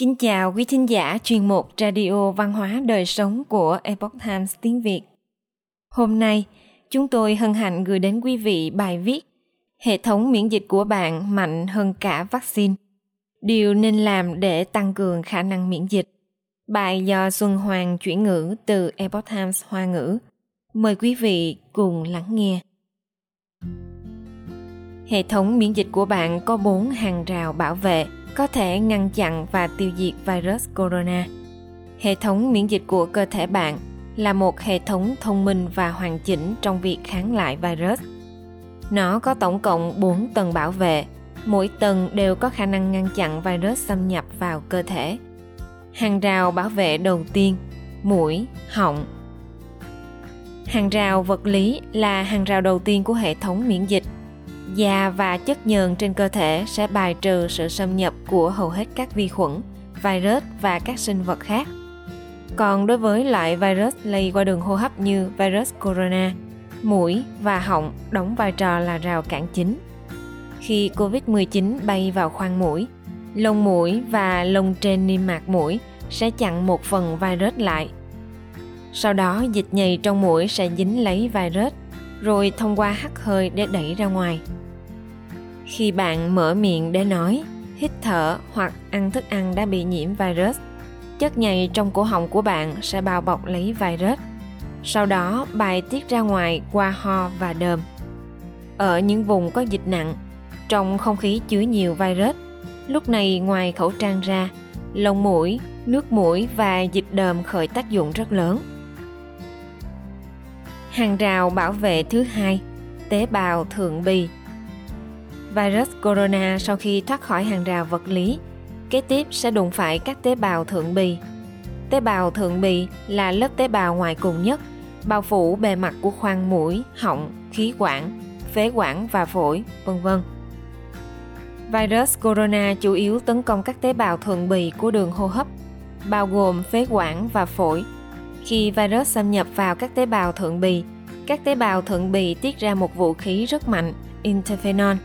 Kính chào quý thính giả chuyên mục Radio Văn hóa Đời Sống của Epoch Times tiếng Việt. Hôm nay, chúng tôi hân hạnh gửi đến quý vị bài viết Hệ thống miễn dịch của bạn mạnh hơn cả vaccine. Điều nên làm để tăng cường khả năng miễn dịch. Bài do Xuân Hoàng chuyển ngữ từ Epoch Times Hoa ngữ. Mời quý vị cùng lắng nghe. Hệ thống miễn dịch của bạn có bốn hàng rào bảo vệ có thể ngăn chặn và tiêu diệt virus corona. Hệ thống miễn dịch của cơ thể bạn là một hệ thống thông minh và hoàn chỉnh trong việc kháng lại virus. Nó có tổng cộng 4 tầng bảo vệ, mỗi tầng đều có khả năng ngăn chặn virus xâm nhập vào cơ thể. Hàng rào bảo vệ đầu tiên, mũi, họng. Hàng rào vật lý là hàng rào đầu tiên của hệ thống miễn dịch – da và chất nhờn trên cơ thể sẽ bài trừ sự xâm nhập của hầu hết các vi khuẩn, virus và các sinh vật khác. Còn đối với loại virus lây qua đường hô hấp như virus corona, mũi và họng đóng vai trò là rào cản chính. Khi COVID-19 bay vào khoang mũi, lông mũi và lông trên niêm mạc mũi sẽ chặn một phần virus lại. Sau đó dịch nhầy trong mũi sẽ dính lấy virus rồi thông qua hắt hơi để đẩy ra ngoài khi bạn mở miệng để nói, hít thở hoặc ăn thức ăn đã bị nhiễm virus, chất nhầy trong cổ họng của bạn sẽ bao bọc lấy virus. Sau đó, bài tiết ra ngoài qua ho và đờm. Ở những vùng có dịch nặng, trong không khí chứa nhiều virus, lúc này ngoài khẩu trang ra, lông mũi, nước mũi và dịch đờm khởi tác dụng rất lớn. Hàng rào bảo vệ thứ hai, tế bào thượng bì virus corona sau khi thoát khỏi hàng rào vật lý, kế tiếp sẽ đụng phải các tế bào thượng bì. Tế bào thượng bì là lớp tế bào ngoài cùng nhất, bao phủ bề mặt của khoang mũi, họng, khí quản, phế quản và phổi, vân vân. Virus corona chủ yếu tấn công các tế bào thượng bì của đường hô hấp, bao gồm phế quản và phổi. Khi virus xâm nhập vào các tế bào thượng bì, các tế bào thượng bì tiết ra một vũ khí rất mạnh interferon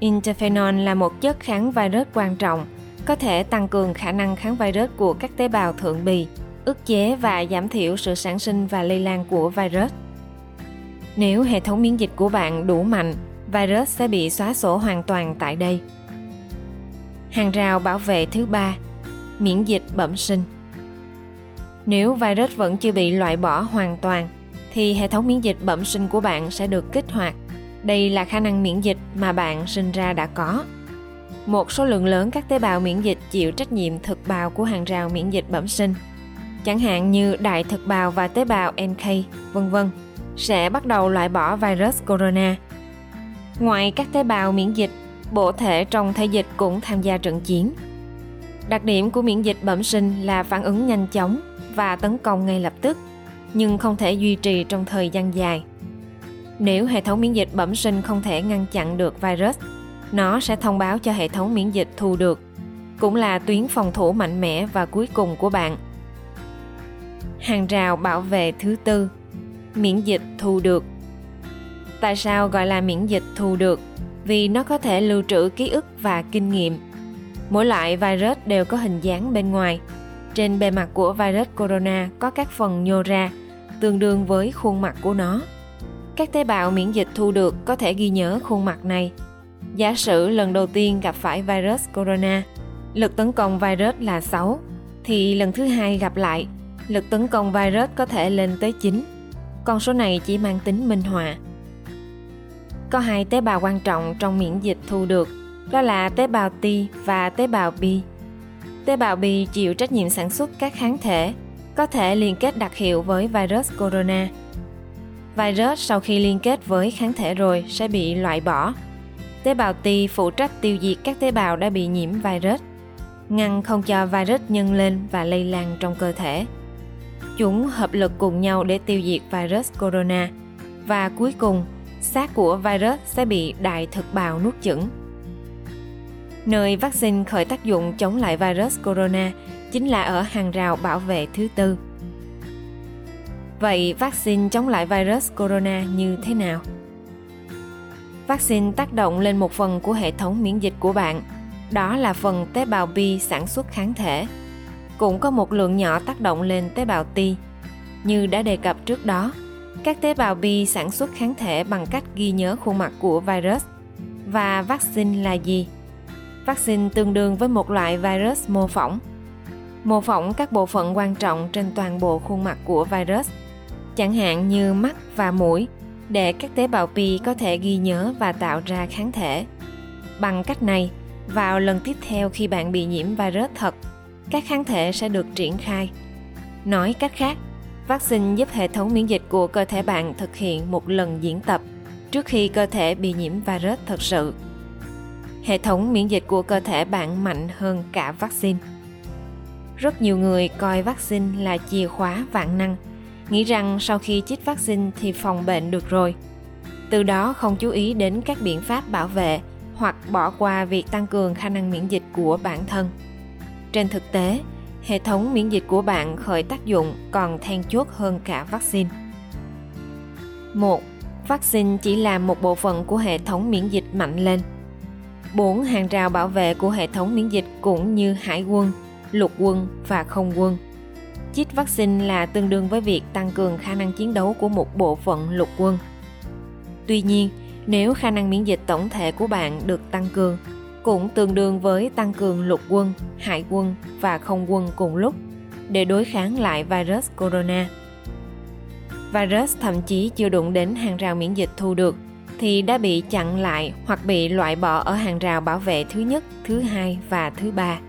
Interferon là một chất kháng virus quan trọng, có thể tăng cường khả năng kháng virus của các tế bào thượng bì, ức chế và giảm thiểu sự sản sinh và lây lan của virus. Nếu hệ thống miễn dịch của bạn đủ mạnh, virus sẽ bị xóa sổ hoàn toàn tại đây. Hàng rào bảo vệ thứ ba, miễn dịch bẩm sinh. Nếu virus vẫn chưa bị loại bỏ hoàn toàn, thì hệ thống miễn dịch bẩm sinh của bạn sẽ được kích hoạt đây là khả năng miễn dịch mà bạn sinh ra đã có. Một số lượng lớn các tế bào miễn dịch chịu trách nhiệm thực bào của hàng rào miễn dịch bẩm sinh, chẳng hạn như đại thực bào và tế bào NK, vân vân, sẽ bắt đầu loại bỏ virus corona. Ngoài các tế bào miễn dịch, bộ thể trong thể dịch cũng tham gia trận chiến. Đặc điểm của miễn dịch bẩm sinh là phản ứng nhanh chóng và tấn công ngay lập tức, nhưng không thể duy trì trong thời gian dài nếu hệ thống miễn dịch bẩm sinh không thể ngăn chặn được virus, nó sẽ thông báo cho hệ thống miễn dịch thu được, cũng là tuyến phòng thủ mạnh mẽ và cuối cùng của bạn. Hàng rào bảo vệ thứ tư, miễn dịch thu được. Tại sao gọi là miễn dịch thu được? Vì nó có thể lưu trữ ký ức và kinh nghiệm. Mỗi loại virus đều có hình dáng bên ngoài. Trên bề mặt của virus corona có các phần nhô ra, tương đương với khuôn mặt của nó các tế bào miễn dịch thu được có thể ghi nhớ khuôn mặt này. Giả sử lần đầu tiên gặp phải virus corona, lực tấn công virus là 6, thì lần thứ hai gặp lại, lực tấn công virus có thể lên tới 9. Con số này chỉ mang tính minh họa. Có hai tế bào quan trọng trong miễn dịch thu được, đó là tế bào T và tế bào B. Tế bào B chịu trách nhiệm sản xuất các kháng thể, có thể liên kết đặc hiệu với virus corona – virus sau khi liên kết với kháng thể rồi sẽ bị loại bỏ. Tế bào T phụ trách tiêu diệt các tế bào đã bị nhiễm virus, ngăn không cho virus nhân lên và lây lan trong cơ thể. Chúng hợp lực cùng nhau để tiêu diệt virus corona và cuối cùng xác của virus sẽ bị đại thực bào nuốt chửng. Nơi vaccine khởi tác dụng chống lại virus corona chính là ở hàng rào bảo vệ thứ tư. Vậy vaccine chống lại virus corona như thế nào? Vaccine tác động lên một phần của hệ thống miễn dịch của bạn. đó là phần tế bào B sản xuất kháng thể. Cũng có một lượng nhỏ tác động lên tế bào T. Như đã đề cập trước đó, các tế bào B sản xuất kháng thể bằng cách ghi nhớ khuôn mặt của virus. Và vaccine là gì? Vaccine tương đương với một loại virus mô phỏng. Mô phỏng các bộ phận quan trọng trên toàn bộ khuôn mặt của virus, chẳng hạn như mắt và mũi, để các tế bào P có thể ghi nhớ và tạo ra kháng thể. Bằng cách này, vào lần tiếp theo khi bạn bị nhiễm virus thật, các kháng thể sẽ được triển khai. Nói cách khác, vaccine giúp hệ thống miễn dịch của cơ thể bạn thực hiện một lần diễn tập trước khi cơ thể bị nhiễm virus thật sự. Hệ thống miễn dịch của cơ thể bạn mạnh hơn cả vaccine. Rất nhiều người coi vaccine là chìa khóa vạn năng, nghĩ rằng sau khi chích vaccine thì phòng bệnh được rồi. Từ đó không chú ý đến các biện pháp bảo vệ hoặc bỏ qua việc tăng cường khả năng miễn dịch của bản thân. Trên thực tế, hệ thống miễn dịch của bạn khởi tác dụng còn then chốt hơn cả vaccine. 1. Vaccine chỉ là một bộ phận của hệ thống miễn dịch mạnh lên. Bốn hàng rào bảo vệ của hệ thống miễn dịch cũng như hải quân, lục quân và không quân. Chích vaccine là tương đương với việc tăng cường khả năng chiến đấu của một bộ phận lục quân. Tuy nhiên, nếu khả năng miễn dịch tổng thể của bạn được tăng cường cũng tương đương với tăng cường lục quân, hải quân và không quân cùng lúc để đối kháng lại virus corona. Virus thậm chí chưa đụng đến hàng rào miễn dịch thu được thì đã bị chặn lại hoặc bị loại bỏ ở hàng rào bảo vệ thứ nhất, thứ hai và thứ ba.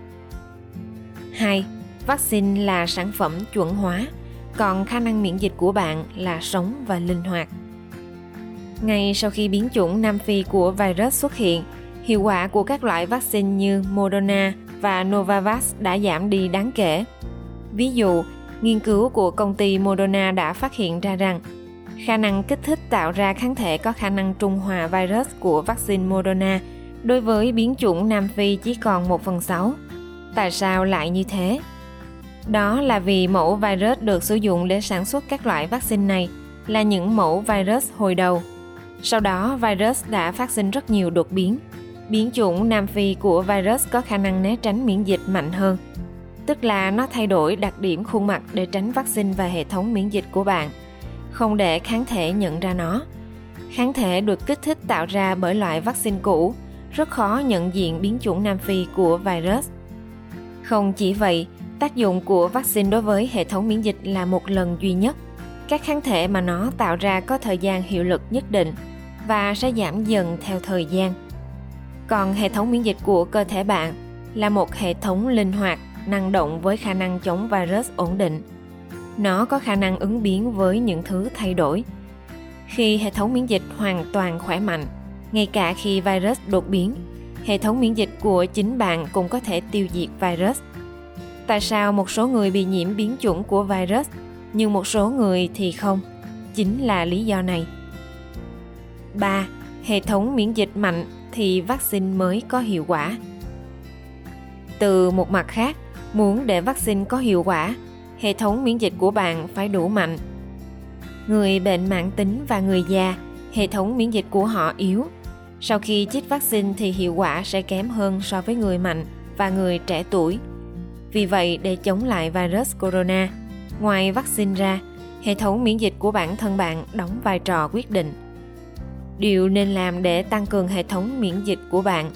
2. Vaccine là sản phẩm chuẩn hóa, còn khả năng miễn dịch của bạn là sống và linh hoạt. Ngay sau khi biến chủng Nam Phi của virus xuất hiện, hiệu quả của các loại vaccine như Moderna và Novavax đã giảm đi đáng kể. Ví dụ, nghiên cứu của công ty Moderna đã phát hiện ra rằng khả năng kích thích tạo ra kháng thể có khả năng trung hòa virus của vaccine Moderna đối với biến chủng Nam Phi chỉ còn 1 phần 6. Tại sao lại như thế? Đó là vì mẫu virus được sử dụng để sản xuất các loại vaccine này là những mẫu virus hồi đầu sau đó, virus đã phát sinh rất nhiều đột biến. Biến chủng Nam Phi của virus có khả năng né tránh miễn dịch mạnh hơn, tức là nó thay đổi đặc điểm khuôn mặt để tránh vaccine và hệ thống miễn dịch của bạn, không để kháng thể nhận ra nó. Kháng thể được kích thích tạo ra bởi loại vaccine cũ, rất khó nhận diện biến chủng Nam Phi của virus. Không chỉ vậy, tác dụng của vaccine đối với hệ thống miễn dịch là một lần duy nhất. Các kháng thể mà nó tạo ra có thời gian hiệu lực nhất định – và sẽ giảm dần theo thời gian. Còn hệ thống miễn dịch của cơ thể bạn là một hệ thống linh hoạt, năng động với khả năng chống virus ổn định. Nó có khả năng ứng biến với những thứ thay đổi. Khi hệ thống miễn dịch hoàn toàn khỏe mạnh, ngay cả khi virus đột biến, hệ thống miễn dịch của chính bạn cũng có thể tiêu diệt virus. Tại sao một số người bị nhiễm biến chủng của virus nhưng một số người thì không? Chính là lý do này. 3. Hệ thống miễn dịch mạnh thì vaccine mới có hiệu quả. Từ một mặt khác, muốn để vaccine có hiệu quả, hệ thống miễn dịch của bạn phải đủ mạnh. Người bệnh mãn tính và người già, hệ thống miễn dịch của họ yếu. Sau khi chích vaccine thì hiệu quả sẽ kém hơn so với người mạnh và người trẻ tuổi. Vì vậy, để chống lại virus corona, ngoài vaccine ra, hệ thống miễn dịch của bản thân bạn đóng vai trò quyết định điều nên làm để tăng cường hệ thống miễn dịch của bạn.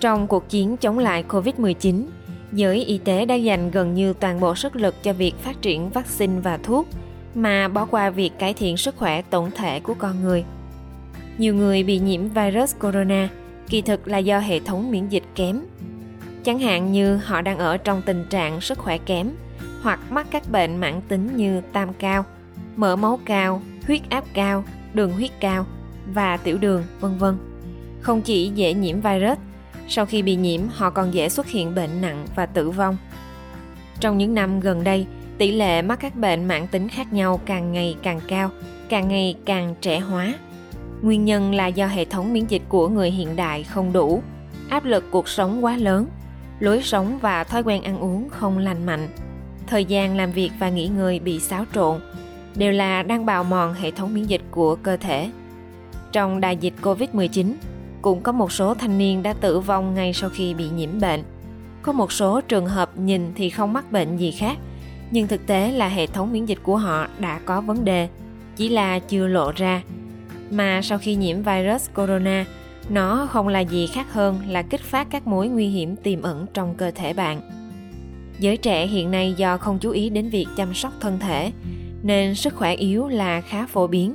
Trong cuộc chiến chống lại COVID-19, giới y tế đã dành gần như toàn bộ sức lực cho việc phát triển vaccine và thuốc, mà bỏ qua việc cải thiện sức khỏe tổng thể của con người. Nhiều người bị nhiễm virus corona kỳ thực là do hệ thống miễn dịch kém. Chẳng hạn như họ đang ở trong tình trạng sức khỏe kém hoặc mắc các bệnh mãn tính như tam cao, mỡ máu cao, huyết áp cao, đường huyết cao và tiểu đường, vân vân. Không chỉ dễ nhiễm virus, sau khi bị nhiễm họ còn dễ xuất hiện bệnh nặng và tử vong. Trong những năm gần đây, tỷ lệ mắc các bệnh mãn tính khác nhau càng ngày càng cao, càng ngày càng trẻ hóa. Nguyên nhân là do hệ thống miễn dịch của người hiện đại không đủ, áp lực cuộc sống quá lớn, lối sống và thói quen ăn uống không lành mạnh, thời gian làm việc và nghỉ ngơi bị xáo trộn, đều là đang bào mòn hệ thống miễn dịch của cơ thể. Trong đại dịch COVID-19, cũng có một số thanh niên đã tử vong ngay sau khi bị nhiễm bệnh. Có một số trường hợp nhìn thì không mắc bệnh gì khác, nhưng thực tế là hệ thống miễn dịch của họ đã có vấn đề, chỉ là chưa lộ ra. Mà sau khi nhiễm virus corona, nó không là gì khác hơn là kích phát các mối nguy hiểm tiềm ẩn trong cơ thể bạn. Giới trẻ hiện nay do không chú ý đến việc chăm sóc thân thể, nên sức khỏe yếu là khá phổ biến.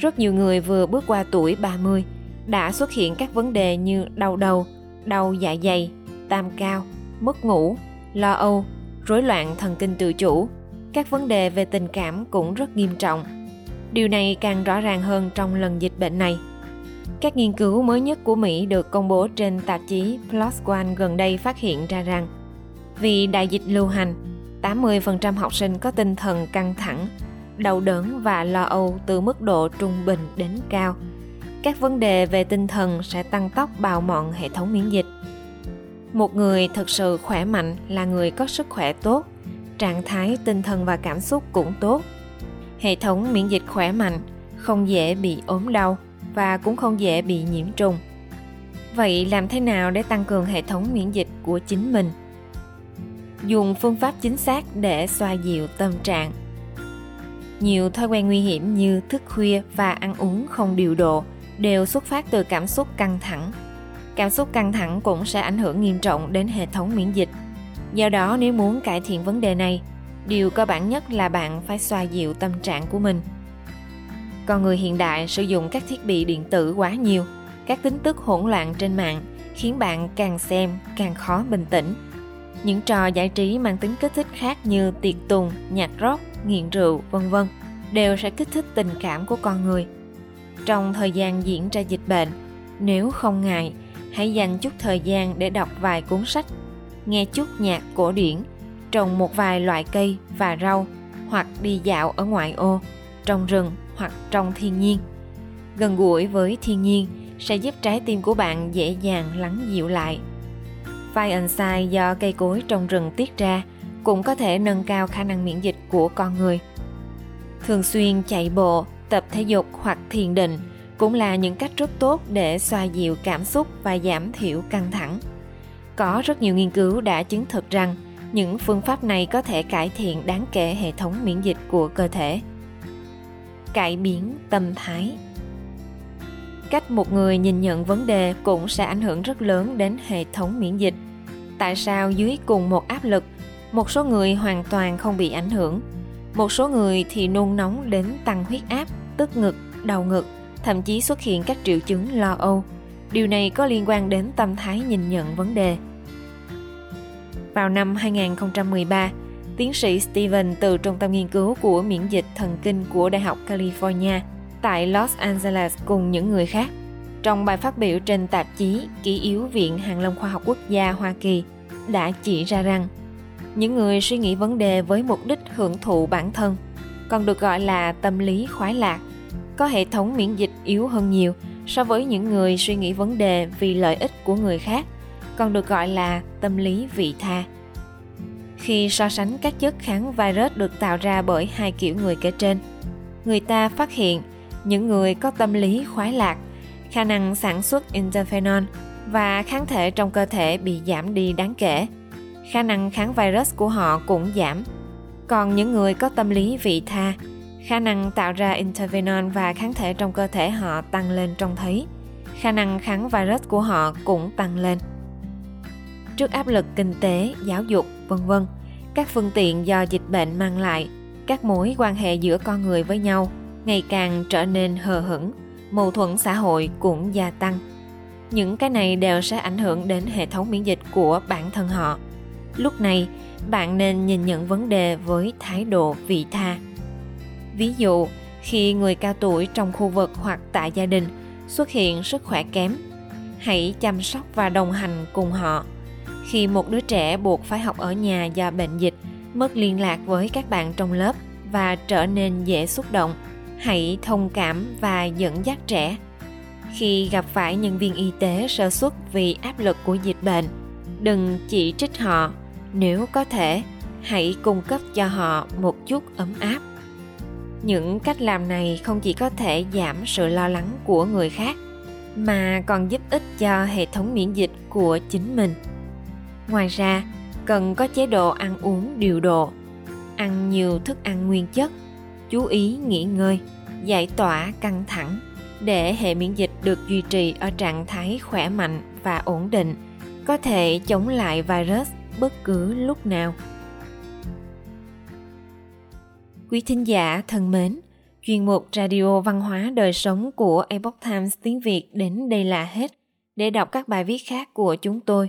Rất nhiều người vừa bước qua tuổi 30 đã xuất hiện các vấn đề như đau đầu, đau dạ dày, tam cao, mất ngủ, lo âu, rối loạn thần kinh tự chủ. Các vấn đề về tình cảm cũng rất nghiêm trọng. Điều này càng rõ ràng hơn trong lần dịch bệnh này. Các nghiên cứu mới nhất của Mỹ được công bố trên tạp chí PLOS ONE gần đây phát hiện ra rằng vì đại dịch lưu hành, 80% học sinh có tinh thần căng thẳng, đau đớn và lo âu từ mức độ trung bình đến cao. Các vấn đề về tinh thần sẽ tăng tốc bào mòn hệ thống miễn dịch. Một người thực sự khỏe mạnh là người có sức khỏe tốt, trạng thái tinh thần và cảm xúc cũng tốt. Hệ thống miễn dịch khỏe mạnh, không dễ bị ốm đau và cũng không dễ bị nhiễm trùng. Vậy làm thế nào để tăng cường hệ thống miễn dịch của chính mình? dùng phương pháp chính xác để xoa dịu tâm trạng nhiều thói quen nguy hiểm như thức khuya và ăn uống không điều độ đều xuất phát từ cảm xúc căng thẳng cảm xúc căng thẳng cũng sẽ ảnh hưởng nghiêm trọng đến hệ thống miễn dịch do đó, nếu muốn cải thiện vấn đề này, điều cơ bản nhất là bạn phải xoa dịu tâm trạng của mình con người hiện đại sử dụng các thiết bị điện tử quá nhiều. Các tin tức hỗn loạn trên mạng khiến bạn càng xem càng khó bình tĩnh. Những trò giải trí mang tính kích thích khác như tiệc tùng, nhạc rock, nghiện rượu, vân vân đều sẽ kích thích tình cảm của con người. Trong thời gian diễn ra dịch bệnh, nếu không ngại, hãy dành chút thời gian để đọc vài cuốn sách, nghe chút nhạc cổ điển, trồng một vài loại cây và rau hoặc đi dạo ở ngoại ô, trong rừng hoặc trong thiên nhiên. Gần gũi với thiên nhiên sẽ giúp trái tim của bạn dễ dàng lắng dịu lại Phytoncide do cây cối trong rừng tiết ra cũng có thể nâng cao khả năng miễn dịch của con người. Thường xuyên chạy bộ, tập thể dục hoặc thiền định cũng là những cách rất tốt để xoa dịu cảm xúc và giảm thiểu căng thẳng. Có rất nhiều nghiên cứu đã chứng thực rằng những phương pháp này có thể cải thiện đáng kể hệ thống miễn dịch của cơ thể. Cải biến tâm thái. Cách một người nhìn nhận vấn đề cũng sẽ ảnh hưởng rất lớn đến hệ thống miễn dịch. Tại sao dưới cùng một áp lực một số người hoàn toàn không bị ảnh hưởng? Một số người thì nôn nóng đến tăng huyết áp tức ngực đau ngực thậm chí xuất hiện các triệu chứng lo âu. Điều này có liên quan đến tâm thái nhìn nhận vấn đề. Vào năm 2013, tiến sĩ Steven từ Trung tâm Nghiên cứu của miễn dịch thần kinh của Đại học California tại Los Angeles cùng những người khác. Trong bài phát biểu trên tạp chí Ký yếu Viện hàng Lâm Khoa học Quốc gia Hoa Kỳ đã chỉ ra rằng, những người suy nghĩ vấn đề với mục đích hưởng thụ bản thân còn được gọi là tâm lý khoái lạc, có hệ thống miễn dịch yếu hơn nhiều so với những người suy nghĩ vấn đề vì lợi ích của người khác, còn được gọi là tâm lý vị tha khi so sánh các chất kháng virus được tạo ra bởi hai kiểu người kể trên người ta phát hiện những người có tâm lý khoái lạc khả năng sản xuất interferon và kháng thể trong cơ thể bị giảm đi đáng kể. Khả năng kháng virus của họ cũng giảm. Còn những người có tâm lý vị tha, khả năng tạo ra interferon và kháng thể trong cơ thể họ tăng lên trông thấy. Khả năng kháng virus của họ cũng tăng lên. Trước áp lực kinh tế, giáo dục, vân vân, các phương tiện do dịch bệnh mang lại, các mối quan hệ giữa con người với nhau ngày càng trở nên hờ hững mâu thuẫn xã hội cũng gia tăng. Những cái này đều sẽ ảnh hưởng đến hệ thống miễn dịch của bản thân họ. Lúc này bạn nên nhìn nhận vấn đề với thái độ vị tha. Ví dụ khi người cao tuổi trong khu vực hoặc tại gia đình xuất hiện sức khỏe kém hãy chăm sóc và đồng hành cùng họ khi một đứa trẻ buộc phải học ở nhà do bệnh dịch, mất liên lạc với các bạn trong lớp và trở nên dễ xúc động, hãy thông cảm và dẫn dắt trẻ. Khi gặp phải nhân viên y tế sơ xuất vì áp lực của dịch bệnh, đừng chỉ trích họ. Nếu có thể, hãy cung cấp cho họ một chút ấm áp. Những cách làm này không chỉ có thể giảm sự lo lắng của người khác, mà còn giúp ích cho hệ thống miễn dịch của chính mình ngoài ra, cần có chế độ ăn uống điều độ, ăn nhiều thức ăn nguyên chất, chú ý nghỉ ngơi, giải tỏa căng thẳng để hệ miễn dịch được duy trì ở trạng thái khỏe mạnh và ổn định, có thể chống lại virus bất cứ lúc nào. Quý thính giả thân mến, chuyên mục radio văn hóa đời sống của epoch times tiếng việt đến đây là hết. Để đọc các bài viết khác của chúng tôi